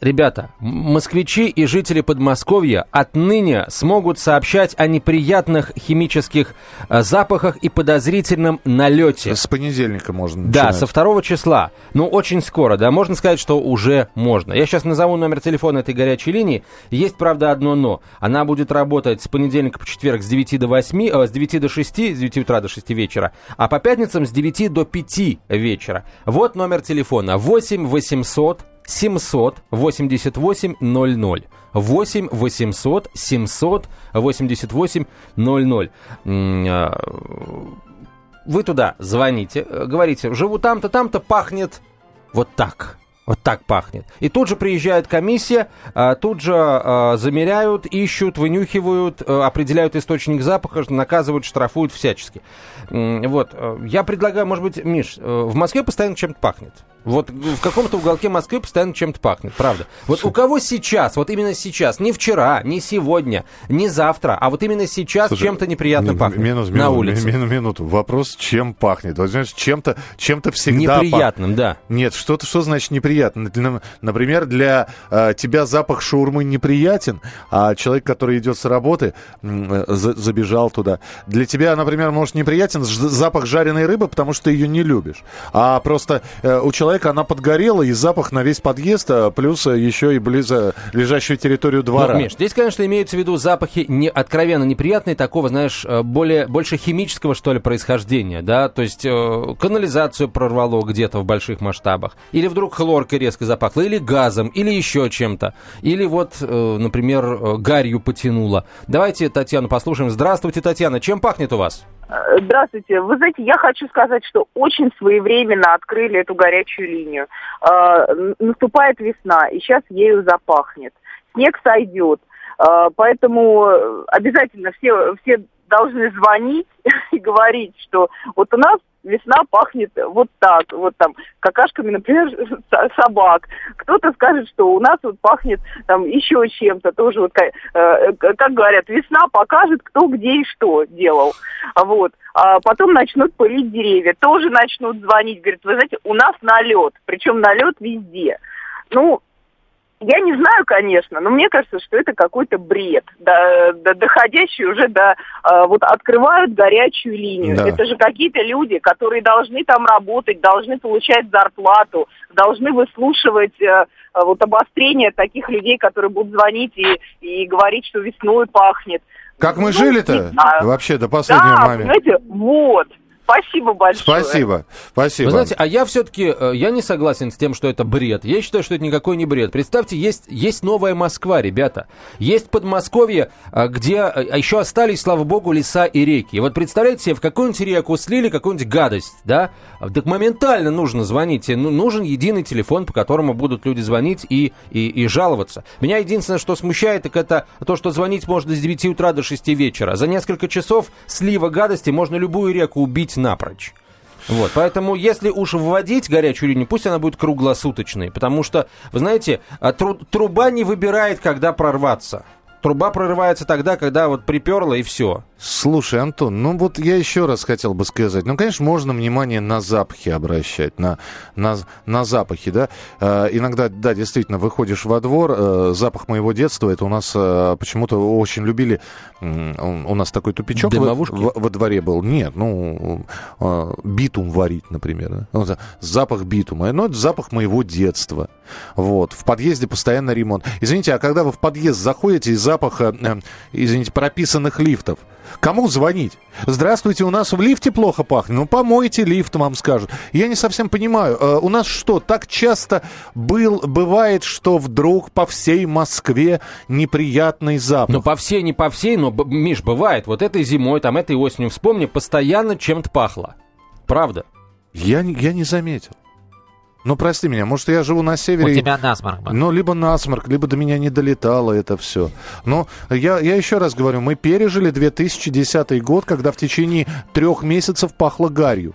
Ребята, москвичи и жители Подмосковья отныне смогут сообщать о неприятных химических э, запахах и подозрительном налете. С понедельника можно Да, начинать. со второго числа. Ну, очень скоро, да, можно сказать, что уже можно. Я сейчас назову номер телефона этой горячей линии. Есть, правда, одно но. Она будет работать с понедельника по четверг с 9 до 8, э, с 9 до 6, с 9 утра до 6 вечера, а по пятницам с 9 до 5 вечера. Вот номер телефона. 8 800 788 00. 8 800 788 00. М, а, Вы туда звоните, э, говорите, живу там-то, там-то, пахнет вот так. Вот так пахнет. И тут же приезжает комиссия, а, тут же а, замеряют, ищут, вынюхивают, а, определяют источник запаха, наказывают, штрафуют всячески. Вот. э, Я предлагаю, может быть, Миш, э, в Москве постоянно чем-то пахнет. Вот в каком-то уголке Москвы постоянно чем-то пахнет, правда. Вот у кого сейчас, вот именно сейчас, не вчера, не сегодня, не завтра, а вот именно сейчас чем-то неприятно пахнет минут, на минут, улице. Минуту, минуту. Вопрос, чем пахнет? Вот, знаешь, чем-то, чем-то всегда пах- Неприятным, да. Нет, что-то, что значит неприятно? Например, для э, тебя запах шаурмы неприятен, а человек, который идет с работы, э, за- забежал туда. Для тебя, например, может неприятен запах жареной рыбы, потому что ты ее не любишь. А просто э, у человека она подгорела, и запах на весь подъезд, а плюс э, еще и близо лежащую территорию двора. Ну, Миш, здесь, конечно, имеются в виду запахи не, откровенно неприятные, такого, знаешь, э, более, больше химического, что ли, происхождения, да, то есть э, канализацию прорвало где-то в больших масштабах, или вдруг хлоркой резко запахло, или газом, или еще чем-то, или вот, э, например, э, гарью потянуло. Давайте Татьяну послушаем. Здравствуйте, Татьяна, чем пахнет у вас? Э, Здравствуйте. Вы знаете, я хочу сказать, что очень своевременно открыли эту горячую линию. Э, Наступает весна, и сейчас ею запахнет. Снег сойдет. Э, Поэтому обязательно все, все должны звонить и говорить, что вот у нас весна пахнет вот так, вот там какашками, например, со- собак. Кто-то скажет, что у нас вот пахнет там еще чем-то, тоже вот, э, как говорят, весна покажет, кто где и что делал. А Вот. А потом начнут пылить деревья, тоже начнут звонить, говорят, вы знаете, у нас налет, причем налет везде. Ну, я не знаю, конечно, но мне кажется, что это какой-то бред, до- до- доходящий уже до... э, вот открывают горячую линию. Да. Это же какие-то люди, которые должны там работать, должны получать зарплату, должны выслушивать э, э, вот обострение таких людей, которые будут звонить и, и говорить, что весной пахнет. Как мы Ну, жили-то вообще до последнего Да, момента? понимаете, вот. Спасибо большое. Спасибо, спасибо. Вы знаете, а я все-таки, я не согласен с тем, что это бред. Я считаю, что это никакой не бред. Представьте, есть, есть новая Москва, ребята. Есть Подмосковье, а, где а, еще остались, слава богу, леса и реки. И вот представляете себе, в какую-нибудь реку слили какую-нибудь гадость, да? Так моментально нужно звонить. И ну, нужен единый телефон, по которому будут люди звонить и, и, и жаловаться. Меня единственное, что смущает, так это то, что звонить можно с 9 утра до 6 вечера. За несколько часов слива гадости можно любую реку убить напрочь. Вот, поэтому, если уж вводить горячую линию, пусть она будет круглосуточной, потому что, вы знаете, а, тру- труба не выбирает, когда прорваться. Труба прорывается тогда, когда вот приперла и все. Слушай, Антон, ну вот я еще раз хотел бы сказать. Ну, конечно, можно внимание на запахи обращать, на, на, на запахи, да. Э, иногда, да, действительно, выходишь во двор, э, запах моего детства, это у нас э, почему-то очень любили, м, у, нас такой тупичок во, во- во дворе был. Нет, ну, э, битум варить, например. да. Ну, за- запах битума. Ну, это запах моего детства. Вот. В подъезде постоянно ремонт. Извините, а когда вы в подъезд заходите, из запаха, э, извините, прописанных лифтов, Кому звонить? Здравствуйте, у нас в лифте плохо пахнет. Ну, помойте лифт, вам скажут. Я не совсем понимаю. э, У нас что, так часто был, бывает, что вдруг по всей Москве неприятный запах? Ну, по всей, не по всей, но, Миш, бывает. Вот этой зимой, там, этой осенью, вспомни, постоянно чем-то пахло. Правда. Я, я не заметил. Ну, прости меня, может, я живу на У севере... и- тебя насморк был. Ну, либо насморк, либо до меня не долетало это все. Но я, я еще раз говорю, мы пережили 2010 год, когда в течение трех месяцев пахло гарью.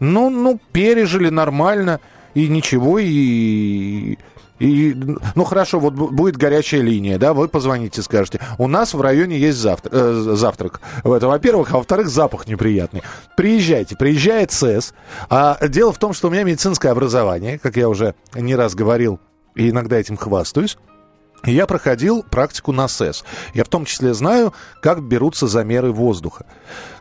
Ну, ну, пережили нормально, и ничего, и... И, ну хорошо, вот бу- будет горячая линия, да, вы позвоните, скажете, у нас в районе есть завтра, э, завтрак. Это, во-первых, а во-вторых, запах неприятный. Приезжайте, приезжает СЭС. А дело в том, что у меня медицинское образование, как я уже не раз говорил, и иногда этим хвастаюсь, я проходил практику на СЭС. Я в том числе знаю, как берутся замеры воздуха.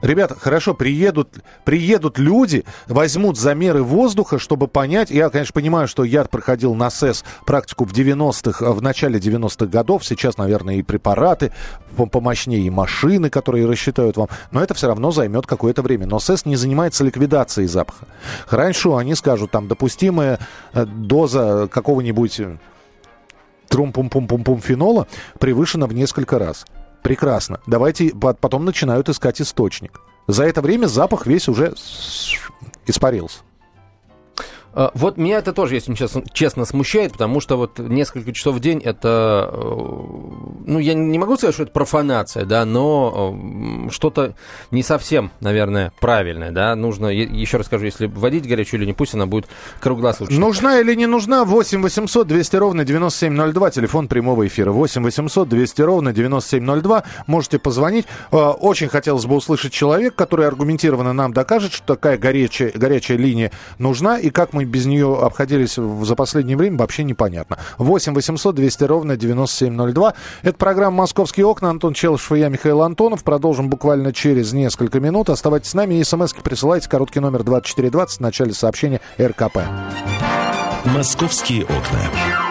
Ребята, хорошо, приедут, приедут люди, возьмут замеры воздуха, чтобы понять. Я, конечно, понимаю, что я проходил на СЭС практику в 90-х, в начале 90-х годов. Сейчас, наверное, и препараты помощнее, и машины, которые рассчитают вам. Но это все равно займет какое-то время. Но СЭС не занимается ликвидацией запаха. Раньше они скажут, там, допустимая э, доза какого-нибудь трум-пум-пум-пум-пум фенола превышена в несколько раз. Прекрасно. Давайте потом начинают искать источник. За это время запах весь уже испарился. Э, вот меня это тоже, если честно, честно, смущает, потому что вот несколько часов в день это, э, ну, я не могу сказать, что это профанация, да, но э, что-то не совсем, наверное, правильное, да, нужно, еще раз скажу, если вводить горячую линию, пусть она будет круглосуточно. Нужна или не нужна? 8 800 200 ровно 9702, телефон прямого эфира. 8 800 200 ровно 9702, можете позвонить. Очень хотелось бы услышать человек, который аргументированно нам докажет, что такая горячая, горячая линия нужна, и как мы мы без нее обходились за последнее время, вообще непонятно. 8 800 200 ровно 9702. Это программа «Московские окна». Антон Челышев и я, Михаил Антонов. Продолжим буквально через несколько минут. Оставайтесь с нами и смс присылайте. Короткий номер 2420 в начале сообщения РКП. «Московские окна».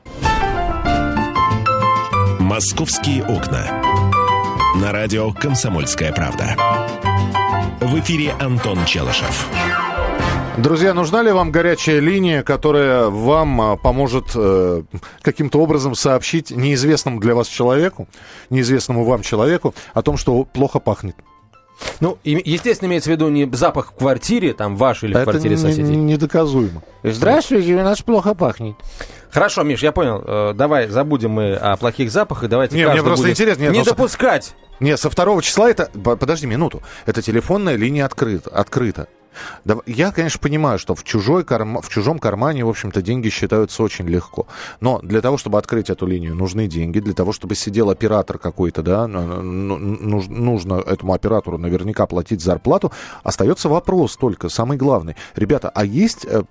«Московские окна». На радио «Комсомольская правда». В эфире Антон Челышев. Друзья, нужна ли вам горячая линия, которая вам а, поможет э, каким-то образом сообщить неизвестному для вас человеку, неизвестному вам человеку о том, что плохо пахнет? Ну, естественно, имеется в виду не запах в квартире, там, вашей или в Это квартире соседей. Это недоказуемо. Здравствуйте, у нас плохо пахнет. Хорошо, Миш, я понял. Э, давай забудем мы о плохих запахах. Давайте не, мне просто интересно. Нет, не ну, допускать. Нет, со второго числа это... Подожди минуту. Это телефонная линия открыта. открыта. Я, конечно, понимаю, что в, чужой карма, в чужом кармане, в общем-то, деньги считаются очень легко. Но для того, чтобы открыть эту линию, нужны деньги. Для того, чтобы сидел оператор какой-то, да, нужно этому оператору наверняка платить зарплату. Остается вопрос только, самый главный. Ребята, а есть э,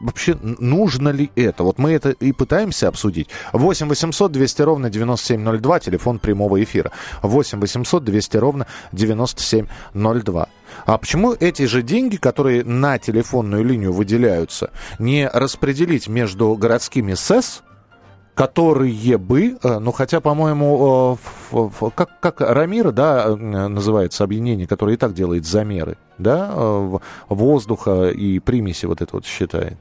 вообще, нужно ли это? Вот мы это и пытаемся обсудить. 8 800 200 ровно 9702, телефон прямого эфира. 8 800 200 ровно 9702. А почему эти же деньги, которые на телефонную линию выделяются, не распределить между городскими СЭС, которые бы, э, ну хотя, по-моему, э, как, как Рамира, да, э, называется объединение, которое и так делает замеры, да, воздуха и примеси вот это вот считает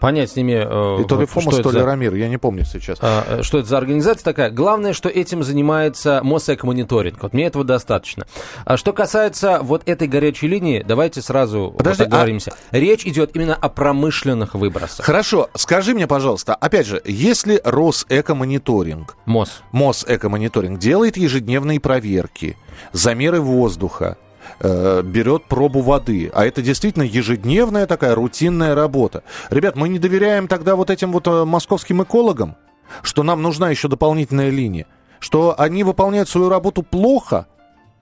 понять с ними... Э, и то ли Фомас, то ли Рамир, я не помню сейчас. А, э, что это за организация такая? Главное, что этим занимается Мосэкомониторинг. Вот мне этого достаточно. А что касается вот этой горячей линии, давайте сразу Подожди, вот договоримся. А... Речь идет именно о промышленных выбросах. Хорошо, скажи мне, пожалуйста, опять же, если Росэкомониторинг... МОС. Мосэкомониторинг делает ежедневные проверки, замеры воздуха, э, берет пробу воды. А это действительно ежедневная такая рутинная работа. Ребят, мы не доверяем тогда вот этим вот э, московским экологам, что нам нужна еще дополнительная линия, что они выполняют свою работу плохо,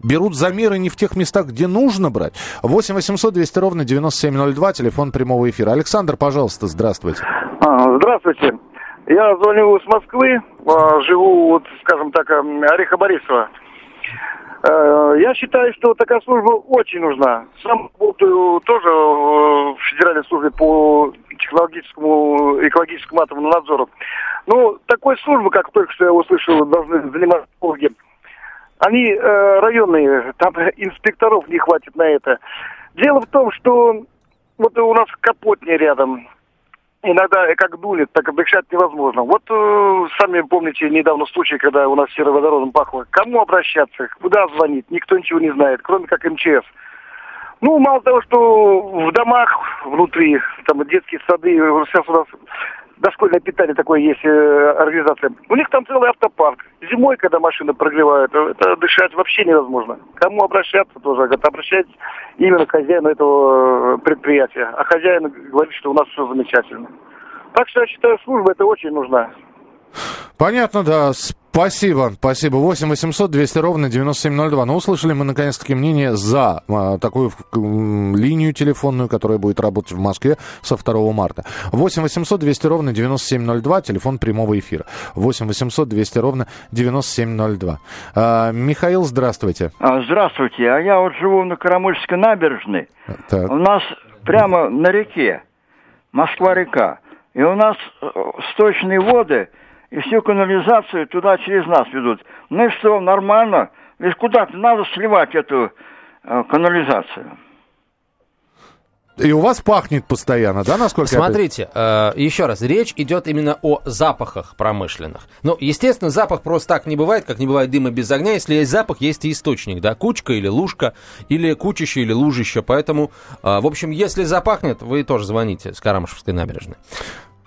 берут замеры не в тех местах, где нужно брать. 8 800 200 ровно 9702, телефон прямого эфира. Александр, пожалуйста, здравствуйте. А, здравствуйте. Я звоню с Москвы, а, живу, вот, скажем так, Ореха Борисова. Э, я считаю, что такая служба очень нужна. Сам работаю тоже в федеральной службе по технологическому экологическому атомному надзору. Ну, такой службы, как только что я услышал, должны заниматься экологи. Они э, районные, там инспекторов не хватит на это. Дело в том, что вот у нас Капотни рядом, иногда как дулит, так обещать невозможно. Вот э, сами помните недавно случай, когда у нас сероводородом пахло. Кому обращаться, куда звонить, никто ничего не знает, кроме как МЧС. Ну, мало того, что в домах внутри, там детские сады, сейчас у нас дошкольное питание такое есть э, организация. У них там целый автопарк. Зимой, когда машины прогревают, это дышать вообще невозможно. Кому обращаться тоже? Говорят, обращайтесь именно к хозяину этого э, предприятия. А хозяин говорит, что у нас все замечательно. Так что я считаю, служба это очень нужна. Понятно, да. Спасибо, спасибо. 8 800 200 ровно 9702. Ну, услышали мы, наконец-таки, мнение за а, такую м, линию телефонную, которая будет работать в Москве со 2 марта. 8 800 200 ровно 9702, телефон прямого эфира. 8 800 200 ровно 9702. А, Михаил, здравствуйте. А, Здравствуйте, а я вот живу на Карамульской набережной. Так. У нас прямо на реке, Москва-река. И у нас э, сточные воды и всю канализацию туда через нас ведут. Ну и что, нормально. Ведь куда-то надо сливать эту э, канализацию. И у вас пахнет постоянно, да, насколько я Смотрите, э, еще раз, речь идет именно о запахах промышленных. Ну, естественно, запах просто так не бывает, как не бывает дыма без огня. Если есть запах, есть и источник, да, кучка или лужка, или кучище, или лужище. Поэтому, э, в общем, если запахнет, вы тоже звоните с Карамышевской набережной.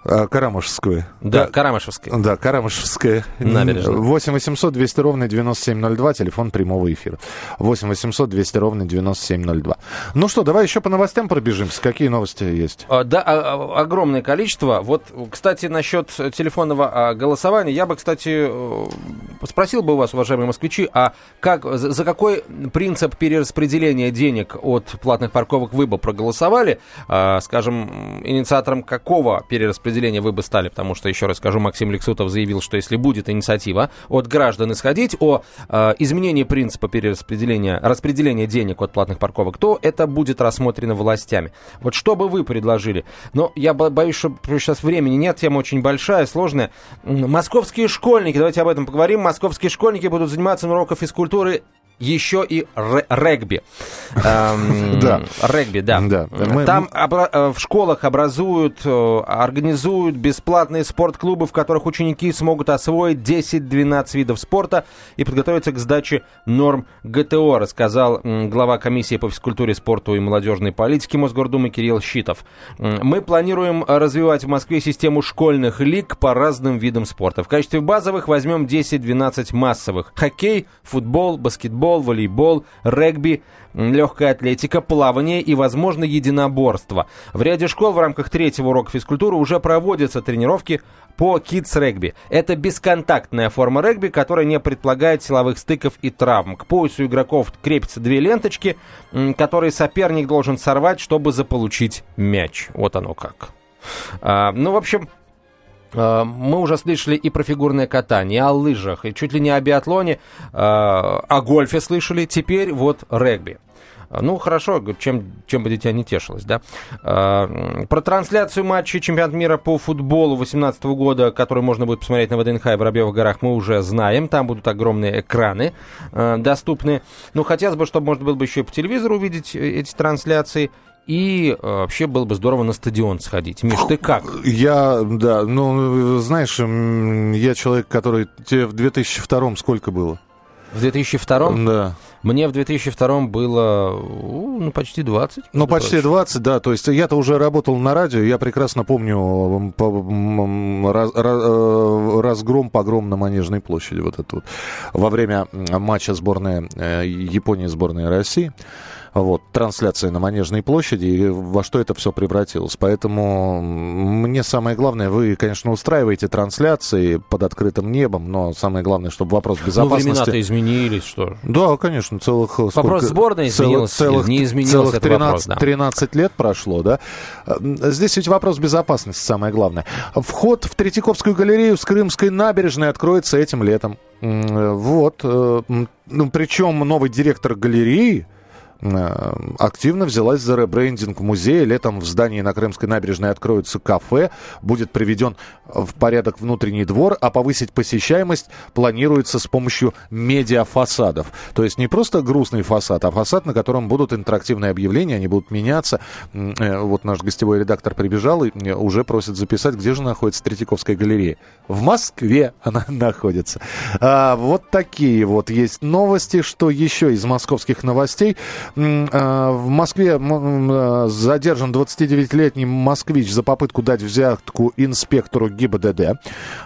А, Карамышевскую. Да, Карамышевской. Да, Карамышевская. Набережная. 8 800 200 ровно 9702, телефон прямого эфира. 8 800 200 ровно 9702. Ну что, давай еще по новостям пробежимся. Какие новости есть? А, Да, а, а, огромное количество. Вот, кстати, насчет телефонного а, голосования, я бы, кстати, э, спросил бы у вас, уважаемые москвичи, а как, за за какой принцип перераспределения денег от платных парковок вы бы проголосовали? А, Скажем, инициатором какого перераспределения вы бы стали? Потому что, еще раз скажу, Максим Лексутов заявил, что если будет инициатива от граждан исходить о э, изменении принципа перераспределения, распределения денег от платных парковок, то это будет рассмотрено властями. Вот что бы вы предложили? Но я бо- боюсь, что сейчас времени нет, тема очень большая, сложная. Московские школьники, давайте об этом поговорим. Московские школьники будут заниматься на уроках физкультуры еще и ре- регби. Эм, Да. Регби, да. Там э, в школах образуют, э, организуют бесплатные спортклубы, в которых ученики смогут освоить 10-12 видов спорта и подготовиться к сдаче норм ГТО, рассказал глава комиссии по физкультуре, спорту и молодежной политике Мосгордумы Кирилл Щитов. Мы планируем э, развивать в Москве систему школьных лиг по разным видам спорта. В качестве базовых возьмем 10-12 массовых. Хоккей, футбол, баскетбол, волейбол, регби, легкая атлетика, плавание и, возможно, единоборство. В ряде школ в рамках третьего урока физкультуры уже проводятся тренировки по кидс-регби. Это бесконтактная форма регби, которая не предполагает силовых стыков и травм. К поясу игроков крепятся две ленточки, которые соперник должен сорвать, чтобы заполучить мяч. Вот оно как. А, ну, в общем, мы уже слышали и про фигурное катание, и о лыжах, и чуть ли не о биатлоне, а, о гольфе слышали, теперь вот регби. А, Ну, хорошо, чем, чем бы дитя не тешилось, да. Про трансляцию матчей чемпионата мира по футболу 2018 года, который можно будет посмотреть на ВДНХ и Воробьевых горах, мы уже знаем. Там будут огромные экраны э, доступны. Ну, хотелось бы, чтобы можно было бы еще и по телевизору увидеть э, эти трансляции. И э, вообще было бы здорово на стадион сходить. Миш, ты как? Я, да, ну, знаешь, я человек, который... Тебе в 2002 сколько было? В 2002 Да. Мне в 2002 было ну, почти 20. Ну, почти прочим. 20, да. То есть я-то уже работал на радио, я прекрасно помню раз- ра- э, разгром, погром на Манежной площади вот этот вот во время матча сборной э, Японии сборной России. Вот, трансляция на Манежной площади, и во что это все превратилось. Поэтому мне самое главное, вы, конечно, устраиваете трансляции под открытым небом, но самое главное, чтобы вопрос Ну, безопасности... времена-то изменились, что. Да, конечно, целых... э, Вопрос сборной изменился или не изменился, целых это 13, вопрос, да. 13 лет прошло, да? Э, Здесь ведь вопрос безопасности самое главное. Вход в Третьяковскую галерею с Крымской набережной откроется этим летом. Э, Вот. Ну, причем новый директор галереи активно взялась за ребрендинг музея. Летом в здании на Крымской набережной откроется кафе, будет приведен в порядок внутренний двор, а повысить посещаемость планируется с помощью медиафасадов. То есть не просто грустный фасад, а фасад, на котором будут интерактивные объявления, они будут меняться. Э, Вот наш гостевой редактор прибежал и э, уже просит записать, где же находится Третьяковская галерея. В Москве она находится. А, вот такие вот есть новости. Что еще из московских новостей? Э, В Москве э, задержан 29-летний москвич за попытку дать взятку инспектору ГИБДД.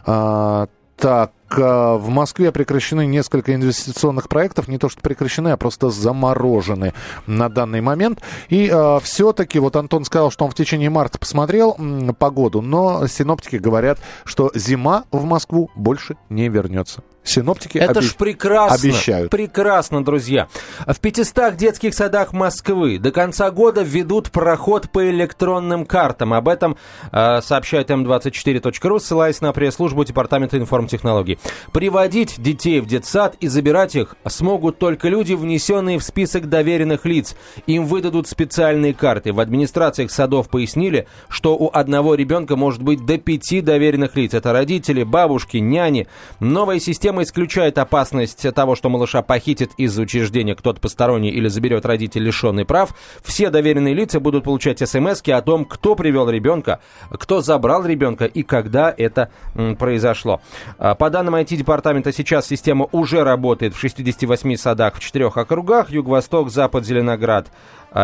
А, Так, э, в Москве прекращены несколько инвестиционных проектов. Не то, что прекращены, а просто заморожены на данный момент. И все-таки, вот Антон сказал, что он в течение марта посмотрел м, погоду, но синоптики говорят, что зима в Москву больше не вернется. Синоптики Это обе- ж прекрасно. обещают. Прекрасно, друзья. В 500 детских садах Москвы до конца года введут проход по электронным картам. Об этом э, сообщает М24.ру, ссылаясь на пресс-службу Департамента информтехнологий. Приводить детей в детсад и забирать их смогут только люди, внесенные в список доверенных лиц. Им выдадут специальные карты. В администрациях садов пояснили, что у одного ребенка может быть до пяти доверенных лиц. Это родители, бабушки, няни. Новая система исключает опасность того, что малыша похитит из учреждения кто-то посторонний или заберет родитель, лишенный прав. Все доверенные лица будут получать смс о том, кто привел ребенка, кто забрал ребенка и когда это произошло. А, По данным IT-департамента, сейчас система уже работает в 68 садах в четырех округах. Юго-Восток, Запад, Зеленоград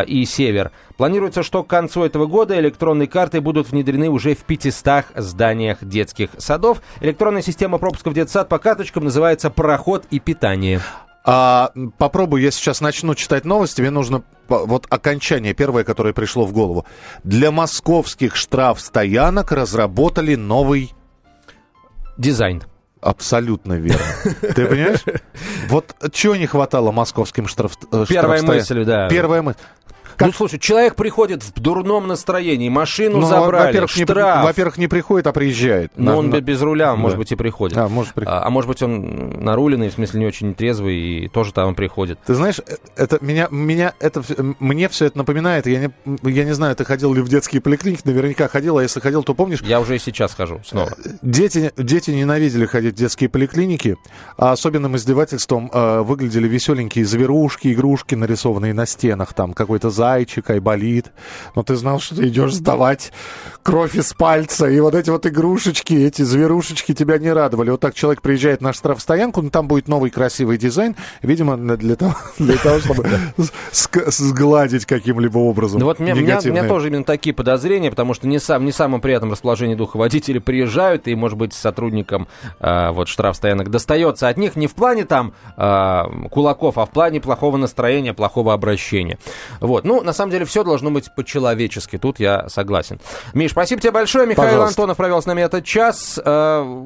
и Север. Планируется, что к концу этого года электронные карты будут внедрены уже в 500 зданиях детских садов. Электронная система пропуска в детсад по карточкам называется «Проход и питание». А, попробую, я сейчас начну читать новости, мне нужно вот окончание первое, которое пришло в голову. Для московских штрафстоянок разработали новый... Дизайн. Абсолютно верно. Ты понимаешь? Вот чего не хватало московским штраф... э, Первая штрафстоя- мысль, да. Первая мысль. Ну, слушай, человек приходит в дурном настроении, машину Ну, забрали, во-первых, не, при- штраф. во-первых, не приходит, а приезжает. Но На- он на- без руля, может Да. быть, и приходит. А, может, приходит. А, а может быть, он наруленный, в смысле, не очень трезвый, и тоже там приходит. Ты знаешь, э, это меня, меня это, мне все это напоминает. Я не, я не знаю, ты ходил ли в детские поликлиники, наверняка ходил, а если ходил, то помнишь, Я уже и сейчас хожу снова. Дети, дети ненавидели ходить в детские поликлиники, а особенным издевательством э, выглядели веселенькие зверушки, игрушки, нарисованные на стенах. Там какой-то зайчик, айболит. Но ты знал, что ты идешь сдавать кровь из пальца. И вот эти вот игрушечки, эти зверушечки тебя не радовали. Вот так человек приезжает на штрафстоянку, ну, там будет новый красивый дизайн. Видимо, для того, для того чтобы сгладить каким-либо образом Ну вот у меня, тоже именно такие подозрения, потому что не, сам, не самым приятном расположении духа водители приезжают, и, может быть, сотрудникам э, вот штрафстоянок достается от них не в плане там э, кулаков, а в плане плохого настроения, плохого обращения. Вот. Ну, на самом деле, все должно быть по-человечески. Тут я согласен. Миш, спасибо тебе большое. Михаил Пожалуйста. Антонов провел с нами этот час. Э,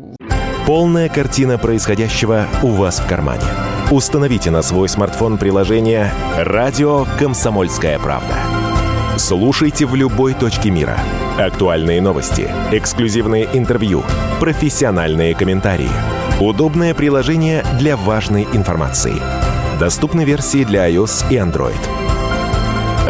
Полная картина происходящего у вас в кармане. Установите на свой смартфон приложение «Радио Комсомольская правда». Слушайте в любой точке мира. Актуальные новости, эксклюзивные интервью, профессиональные комментарии. Удобное приложение для важной информации. Доступны версии для iOS и Android.